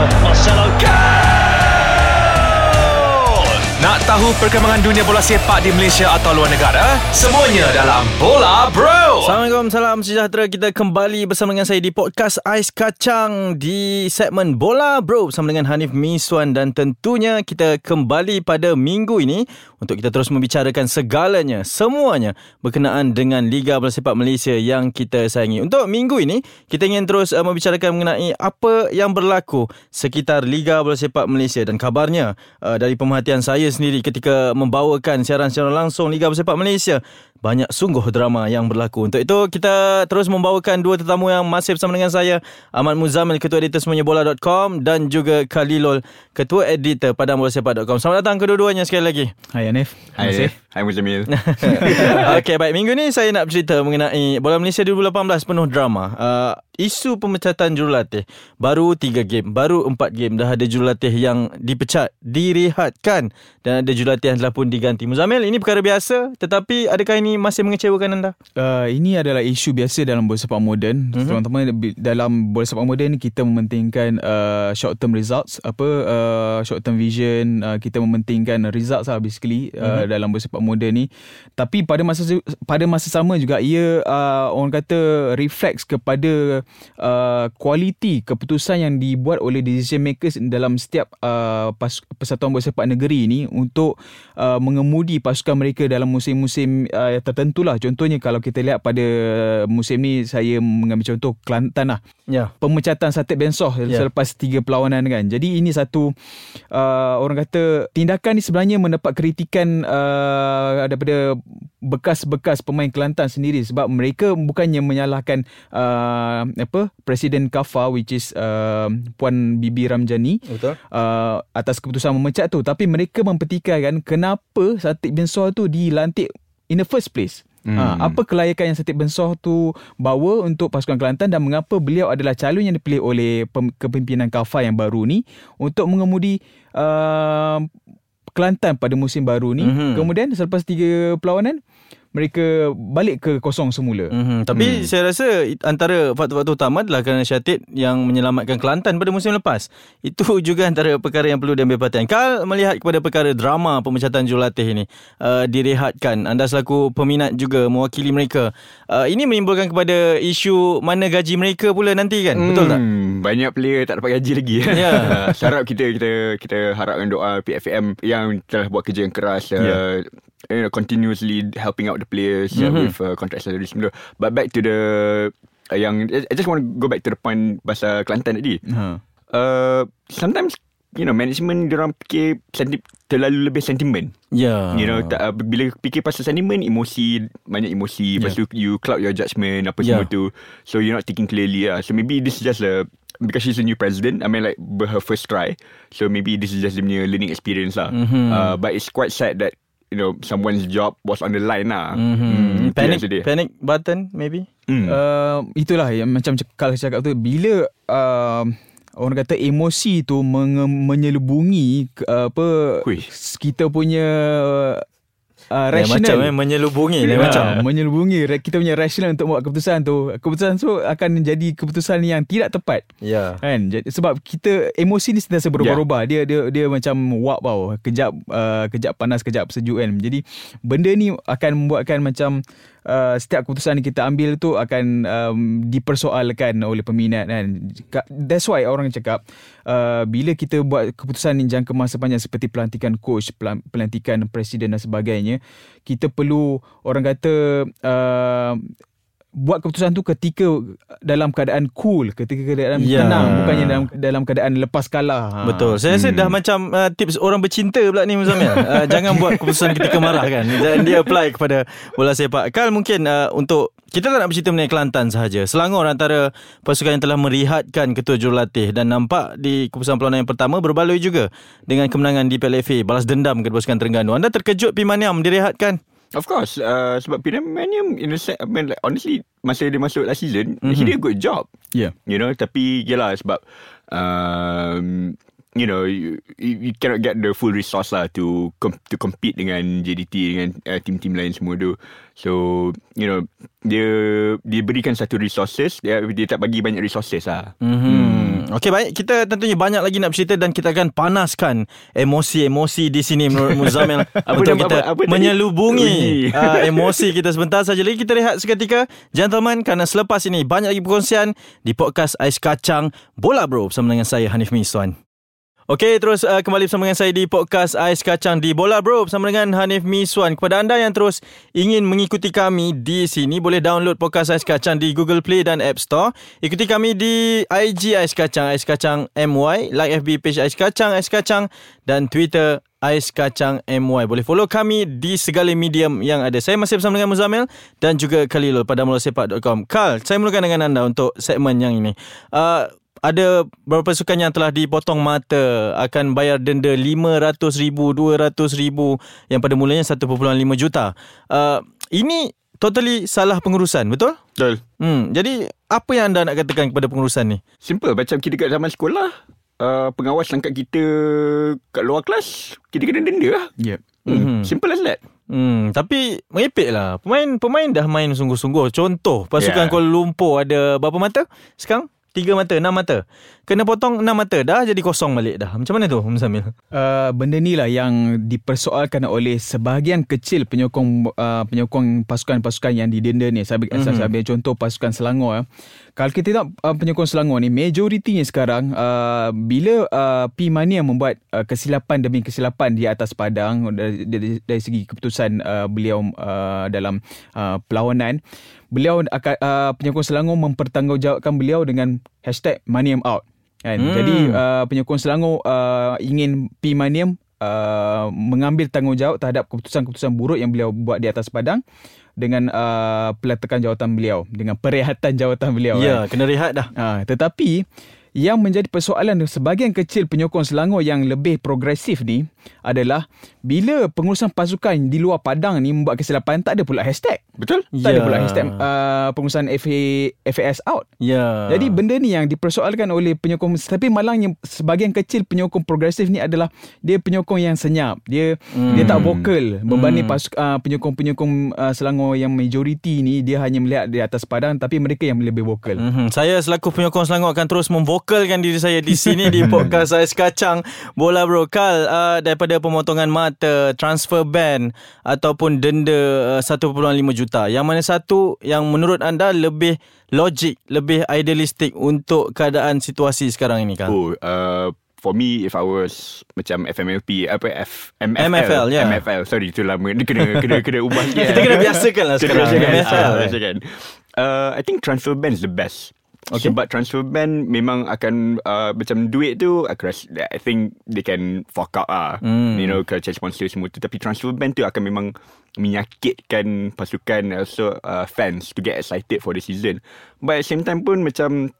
Marcelo. Marcelo. Tahu perkembangan dunia bola sepak di Malaysia atau luar negara? Semuanya dalam Bola Bro. Assalamualaikum, salam sejahtera. Kita kembali bersama dengan saya di podcast Ais Kacang di segmen Bola Bro bersama dengan Hanif Miswan dan tentunya kita kembali pada minggu ini untuk kita terus membicarakan segalanya, semuanya berkenaan dengan Liga Bola Sepak Malaysia yang kita sayangi. Untuk minggu ini, kita ingin terus uh, membicarakan mengenai apa yang berlaku sekitar Liga Bola Sepak Malaysia dan kabarnya uh, dari pemerhatian saya sendiri ketika membawakan siaran-siaran langsung Liga Bola Sepak Malaysia banyak sungguh drama yang berlaku. Untuk itu kita terus membawakan dua tetamu yang masih bersama dengan saya Ahmad Muzamil ketua editor semuanya bola.com dan juga Khalilul ketua editor padangbolasepak.com. Selamat datang kedua-duanya sekali lagi. Hai Anif. Hai Anif. Hai Muzamil. Okey baik minggu ni saya nak bercerita mengenai Bola Malaysia 2018 penuh drama. Uh, isu pemecatan jurulatih baru 3 game, baru 4 game dah ada jurulatih yang dipecat, direhatkan dan ada jurulatih yang telah pun diganti. Muzamil ini perkara biasa tetapi adakah ini masih mengecewakan anda? Uh, ini adalah isu biasa dalam bola sepak moden. Mm-hmm. Teman-teman dalam bola sepak moden kita mementingkan uh, short term results apa uh, short term vision, uh, kita mementingkan results lah basically uh, mm-hmm. dalam bola sepak moden ni. Tapi pada masa pada masa sama juga ia uh, orang kata reflects kepada uh, kualiti keputusan yang dibuat oleh decision makers dalam setiap uh, pas, persatuan bola sepak negeri ni untuk uh, mengemudi pasukan mereka dalam musim-musim uh, tertentulah. Contohnya kalau kita lihat pada musim ni saya mengambil contoh Kelantan lah. Ya. Pemecatan Satip Bensoh ya. selepas tiga perlawanan kan. Jadi ini satu uh, orang kata tindakan ni sebenarnya mendapat kritikan uh, daripada bekas-bekas pemain Kelantan sendiri sebab mereka bukannya menyalahkan uh, apa Presiden Kafa which is uh, Puan Bibi Ramjani Betul. Uh, atas keputusan memecat tu tapi mereka mempertikaikan kenapa Satip Bensoh tu dilantik in the first place. Hmm. Ha, apa kelayakan yang Satip Bensoh tu bawa untuk pasukan Kelantan dan mengapa beliau adalah calon yang dipilih oleh kepimpinan Kafa yang baru ni untuk mengemudi uh, Kelantan pada musim baru ni. Hmm. Kemudian selepas tiga perlawanan mereka balik ke kosong semula. Mm-hmm. Tapi mm. saya rasa antara faktor-faktor utama adalah kerana Syatid yang menyelamatkan Kelantan pada musim lepas. Itu juga antara perkara yang perlu diambil perhatian. Kal melihat kepada perkara drama pemecatan jurulatih ini uh, direhatkan. Anda selaku peminat juga mewakili mereka. Uh, ini menimbulkan kepada isu mana gaji mereka pula nanti kan? Mm. Betul tak? Banyak player tak dapat gaji lagi. Ya. Yeah. Harap kita kita kita harapkan doa PFM yang telah buat kerja yang keras yeah. uh, you know, continuously helping out the players mm-hmm. uh, with uh, contract salary semua. But back to the uh, yang I just want to go back to the point pasal Kelantan tadi. Uh-huh. Uh, sometimes you know management dia orang fikir senti- terlalu lebih sentimen. Yeah. You know tak, uh, bila fikir pasal sentimen emosi banyak emosi yeah. lepas tu you cloud your judgement apa yeah. semua tu. So you're not thinking clearly lah. So maybe this is just a because she's a new president. I mean like her first try. So maybe this is just the new learning experience lah. Mm-hmm. Uh, but it's quite sad that you know someone's job was on the line lah. Mm-hmm. Mm, panic panic button maybe. Mm. Uh, itulah yang macam kalau cakap tu bila uh, orang kata emosi tu menge- menyelubungi uh, apa Hui. kita punya uh, rational. macam eh, menyelubungi yeah, macam. menyelubungi. Kita punya rational untuk buat keputusan tu. Keputusan tu akan menjadi keputusan yang tidak tepat. Ya. Yeah. kan sebab kita emosi ni sentiasa berubah-ubah. Yeah. dia dia dia macam wap tau. Kejap uh, kejap panas kejap sejuk kan? Jadi benda ni akan membuatkan macam uh, setiap keputusan yang kita ambil tu akan um, dipersoalkan oleh peminat kan? That's why orang cakap uh, bila kita buat keputusan yang jangka masa panjang seperti pelantikan coach pelantikan presiden dan sebagainya kita perlu orang kata uh, buat keputusan tu ketika dalam keadaan cool ketika keadaan yeah. tenang bukannya dalam dalam keadaan lepas kalah ha. betul saya rasa hmm. dah macam uh, tips orang bercinta pula ni Muzamil uh, jangan buat keputusan ketika marah kan dan dia apply kepada bola sepak Kal mungkin uh, untuk kita tak nak bercerita mengenai Kelantan sahaja. Selangor antara pasukan yang telah merihatkan ketua jurulatih dan nampak di keputusan perlawanan yang pertama berbaloi juga dengan kemenangan di PLFA balas dendam ke pasukan Terengganu. Anda terkejut Pimaniam direhatkan? Of course, uh, sebab Pinamanium in a set, I mean, like, honestly, masa dia masuk last season, mm-hmm. he did a good job. Yeah. You know, tapi yelah sebab, um, you know, you, you cannot get the full resource lah to com- to compete dengan JDT, dengan uh, team-team lain semua tu. So, you know, dia dia berikan satu resources, dia, dia tak bagi banyak resources lah. Mm-hmm. Hmm. Okey baik, kita tentunya banyak lagi nak bercerita dan kita akan panaskan emosi-emosi di sini menurut Muzamil untuk kita apa- apa tadi? menyelubungi uh, emosi kita sebentar saja lagi. Kita rehat seketika, gentlemen, kerana selepas ini banyak lagi perkongsian di podcast Ais Kacang Bola Bro bersama dengan saya Hanif Miswan. Okey, terus uh, kembali bersama dengan saya di podcast Ais Kacang di Bola Bro bersama dengan Hanif Miswan. Kepada anda yang terus ingin mengikuti kami di sini, boleh download podcast Ais Kacang di Google Play dan App Store. Ikuti kami di IG Ais Kacang, Ais Kacang MY, like FB page Ais Kacang, Ais Kacang dan Twitter Ais Kacang MY. Boleh follow kami di segala medium yang ada. Saya masih bersama dengan Muzamil dan juga Khalilul pada mulasepak.com. Kal, saya mulakan dengan anda untuk segmen yang ini. Uh, ada beberapa sukan yang telah dipotong mata akan bayar denda RM500,000, RM200,000 yang pada mulanya 1.5 juta. Uh, ini totally salah pengurusan, betul? Betul. Hmm, jadi apa yang anda nak katakan kepada pengurusan ni? Simple macam kita kat zaman sekolah uh, pengawas tangkap kita kat luar kelas kita kena denda lah. Yep. Hmm. Mhm. Simple as that. Hmm, tapi merepek lah. Pemain pemain dah main sungguh-sungguh. Contoh, pasukan Yeah. Kuala Lumpur ada berapa mata sekarang? Tiga mata, enam mata. Kena potong enam mata, dah jadi kosong balik dah. Macam mana tu, Muzamil? Uh, benda ni lah yang dipersoalkan oleh sebahagian kecil penyokong uh, penyokong pasukan-pasukan yang didenda ni. Saya, mm-hmm. saya ambil contoh pasukan Selangor. Ya. Kalau kita tengok uh, penyokong Selangor ni, majoritinya sekarang uh, bila uh, P Mania membuat uh, kesilapan demi kesilapan di atas padang dari, dari, dari segi keputusan uh, beliau uh, dalam uh, perlawanan, beliau akan uh, penyokong Selangor mempertanggungjawabkan beliau dengan hashtag Maniam out. Kan? Hmm. Jadi uh, penyokong Selangor uh, ingin P Maniam uh, mengambil tanggungjawab terhadap keputusan-keputusan buruk yang beliau buat di atas padang dengan uh, peletakan jawatan beliau, dengan perehatan jawatan beliau. Ya, kena rehat dah. Ha, tetapi yang menjadi persoalan sebahagian kecil penyokong Selangor yang lebih progresif ni adalah bila pengurusan pasukan di luar padang ni membuat kesilapan tak ada pula hashtag. Betul? Tak ada Ya. pula hashtag uh, pengurusan FA, FAS out. Ya. Jadi benda ni yang dipersoalkan oleh penyokong tapi malangnya sebahagian kecil penyokong progresif ni adalah dia penyokong yang senyap. Dia hmm. dia tak vokal berbanding Hmm. pasuk, uh, penyokong-penyokong uh, Selangor yang majoriti ni dia hanya melihat di atas padang tapi mereka yang lebih vokal. Hmm. Mm-hmm. Saya selaku penyokong Selangor akan terus memvokalkan diri saya di sini di podcast Ais Kacang Bola Brokal uh, daripada pemotongan mata, transfer ban ataupun denda uh, 1.5 juta. Yang mana satu yang menurut anda lebih logik, lebih idealistik untuk keadaan situasi sekarang ini kan? Oh, uh, for me if I was macam FMLP apa F MFL MFL, yeah. MFL sorry itu lama dia kena kena kena ubah sikit Kita kena biasakan lah Kena sekarang. biasakan, MFL. ah, biasakan. Uh, I think transfer ban is the best Okay. Sebab transfer ban memang akan uh, macam duit tu aku rasa I think they can fork out lah Hmm. you know ke charge sponsor semua tu tapi transfer ban tu akan memang menyakitkan pasukan also uh, fans to get excited for the season but at the same time pun macam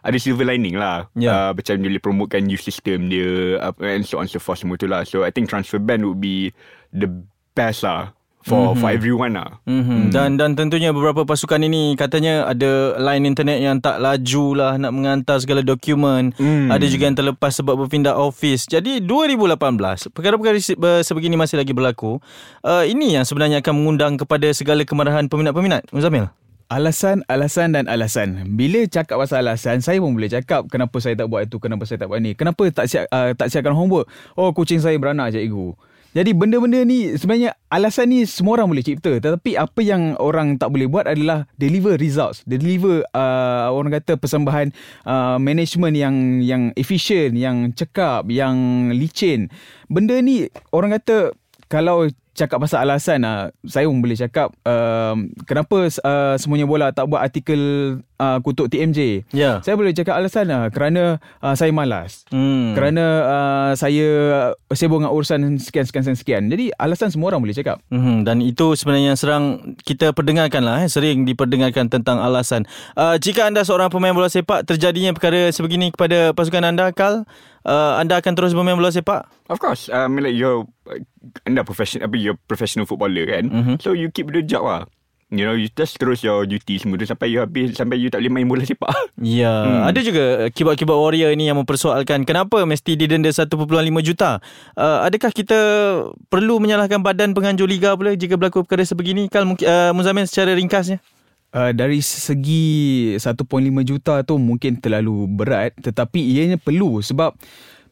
ada silver lining lah Yeah. uh, macam dia boleh promotekan new system dia uh, and so on so forth semua tu lah so I think transfer ban would be the best lah for mm-hmm. for everyone lah Mm-hmm. Dan dan tentunya beberapa pasukan ini katanya ada line internet yang tak laju lah nak mengantar segala dokumen. Hmm. Ada juga yang terlepas sebab berpindah office. Jadi 2018 perkara-perkara sebegini masih lagi berlaku. Uh, ini yang sebenarnya akan mengundang kepada segala kemarahan peminat-peminat. Muzamil. Alasan, alasan dan alasan. Bila cakap pasal alasan, saya pun boleh cakap kenapa saya tak buat itu, kenapa saya tak buat ni. Kenapa tak siap uh, tak siapkan homework? Oh, kucing saya beranak cikgu. Jadi benda-benda ni sebenarnya alasan ni semua orang boleh cipta. Tetapi apa yang orang tak boleh buat adalah deliver results. Deliver uh, orang kata persembahan uh, management yang yang efisien yang cekap yang licin. Benda ni orang kata kalau cakap pasal alasan uh, saya pun boleh cakap uh, kenapa uh, semuanya bola tak buat artikel uh, kutuk TMJ Ya. saya boleh cakap alasan uh, kerana uh, saya malas Hmm. kerana uh, saya sibuk dengan urusan sekian sekian sekian. Jadi alasan semua orang boleh cakap. Mm-hmm. Dan itu sebenarnya yang serang kita perdengarkan lah. Eh. Sering diperdengarkan tentang alasan. Uh, jika anda seorang pemain bola sepak, terjadinya perkara sebegini kepada pasukan anda, Kal, uh, anda akan terus bermain bola sepak? Of course, I mean like you're anda professional, apa you're professional footballer kan. Mhm. So you keep the job lah. You know, you just terus your duty semua tu sampai you habis sampai you tak boleh main bola sepak. Ya, hmm. ada juga keyboard-keyboard warrior ini yang mempersoalkan kenapa mesti didenda 1.5 juta. Uh, adakah kita perlu menyalahkan badan penganjur liga pula jika berlaku perkara sebegini? Kal uh, Muzamil secara ringkasnya. Uh, dari segi 1.5 juta tu mungkin terlalu berat. Tetapi ianya perlu sebab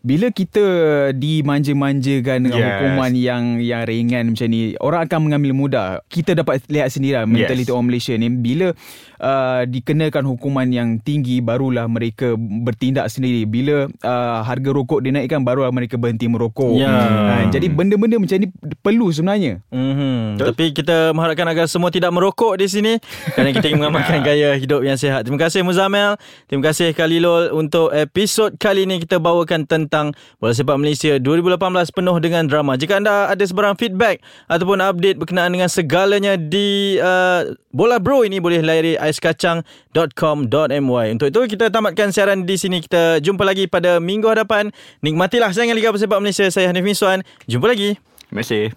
bila kita dimanja-manjakan dengan Yes. hukuman yang yang ringan macam ni orang akan mengambil mudah kita dapat lihat sendiri lah mentaliti Yes. orang Malaysia ni bila uh, dikenakan hukuman yang tinggi barulah mereka bertindak sendiri bila uh, harga rokok dinaikkan barulah mereka berhenti merokok Ya. uh, jadi benda-benda macam ni perlu sebenarnya Mm-hmm. Tapi kita mengharapkan agar semua tidak merokok di sini kerana kita ingin mengamalkan gaya hidup yang sihat. Terima kasih Muzamel. Terima kasih Khalilul untuk episod kali ini kita bawakan tentang bola sepak Malaysia 2018 penuh dengan drama. Jika anda ada sebarang feedback ataupun update berkenaan dengan segalanya di uh, Bola Bro ini boleh layari aiskacang.com.my. Untuk itu kita tamatkan siaran di sini. Kita jumpa lagi pada minggu hadapan. Nikmatilah saingan Liga Sepak Malaysia. Saya Hanif Miswan. Jumpa lagi. Terima kasih.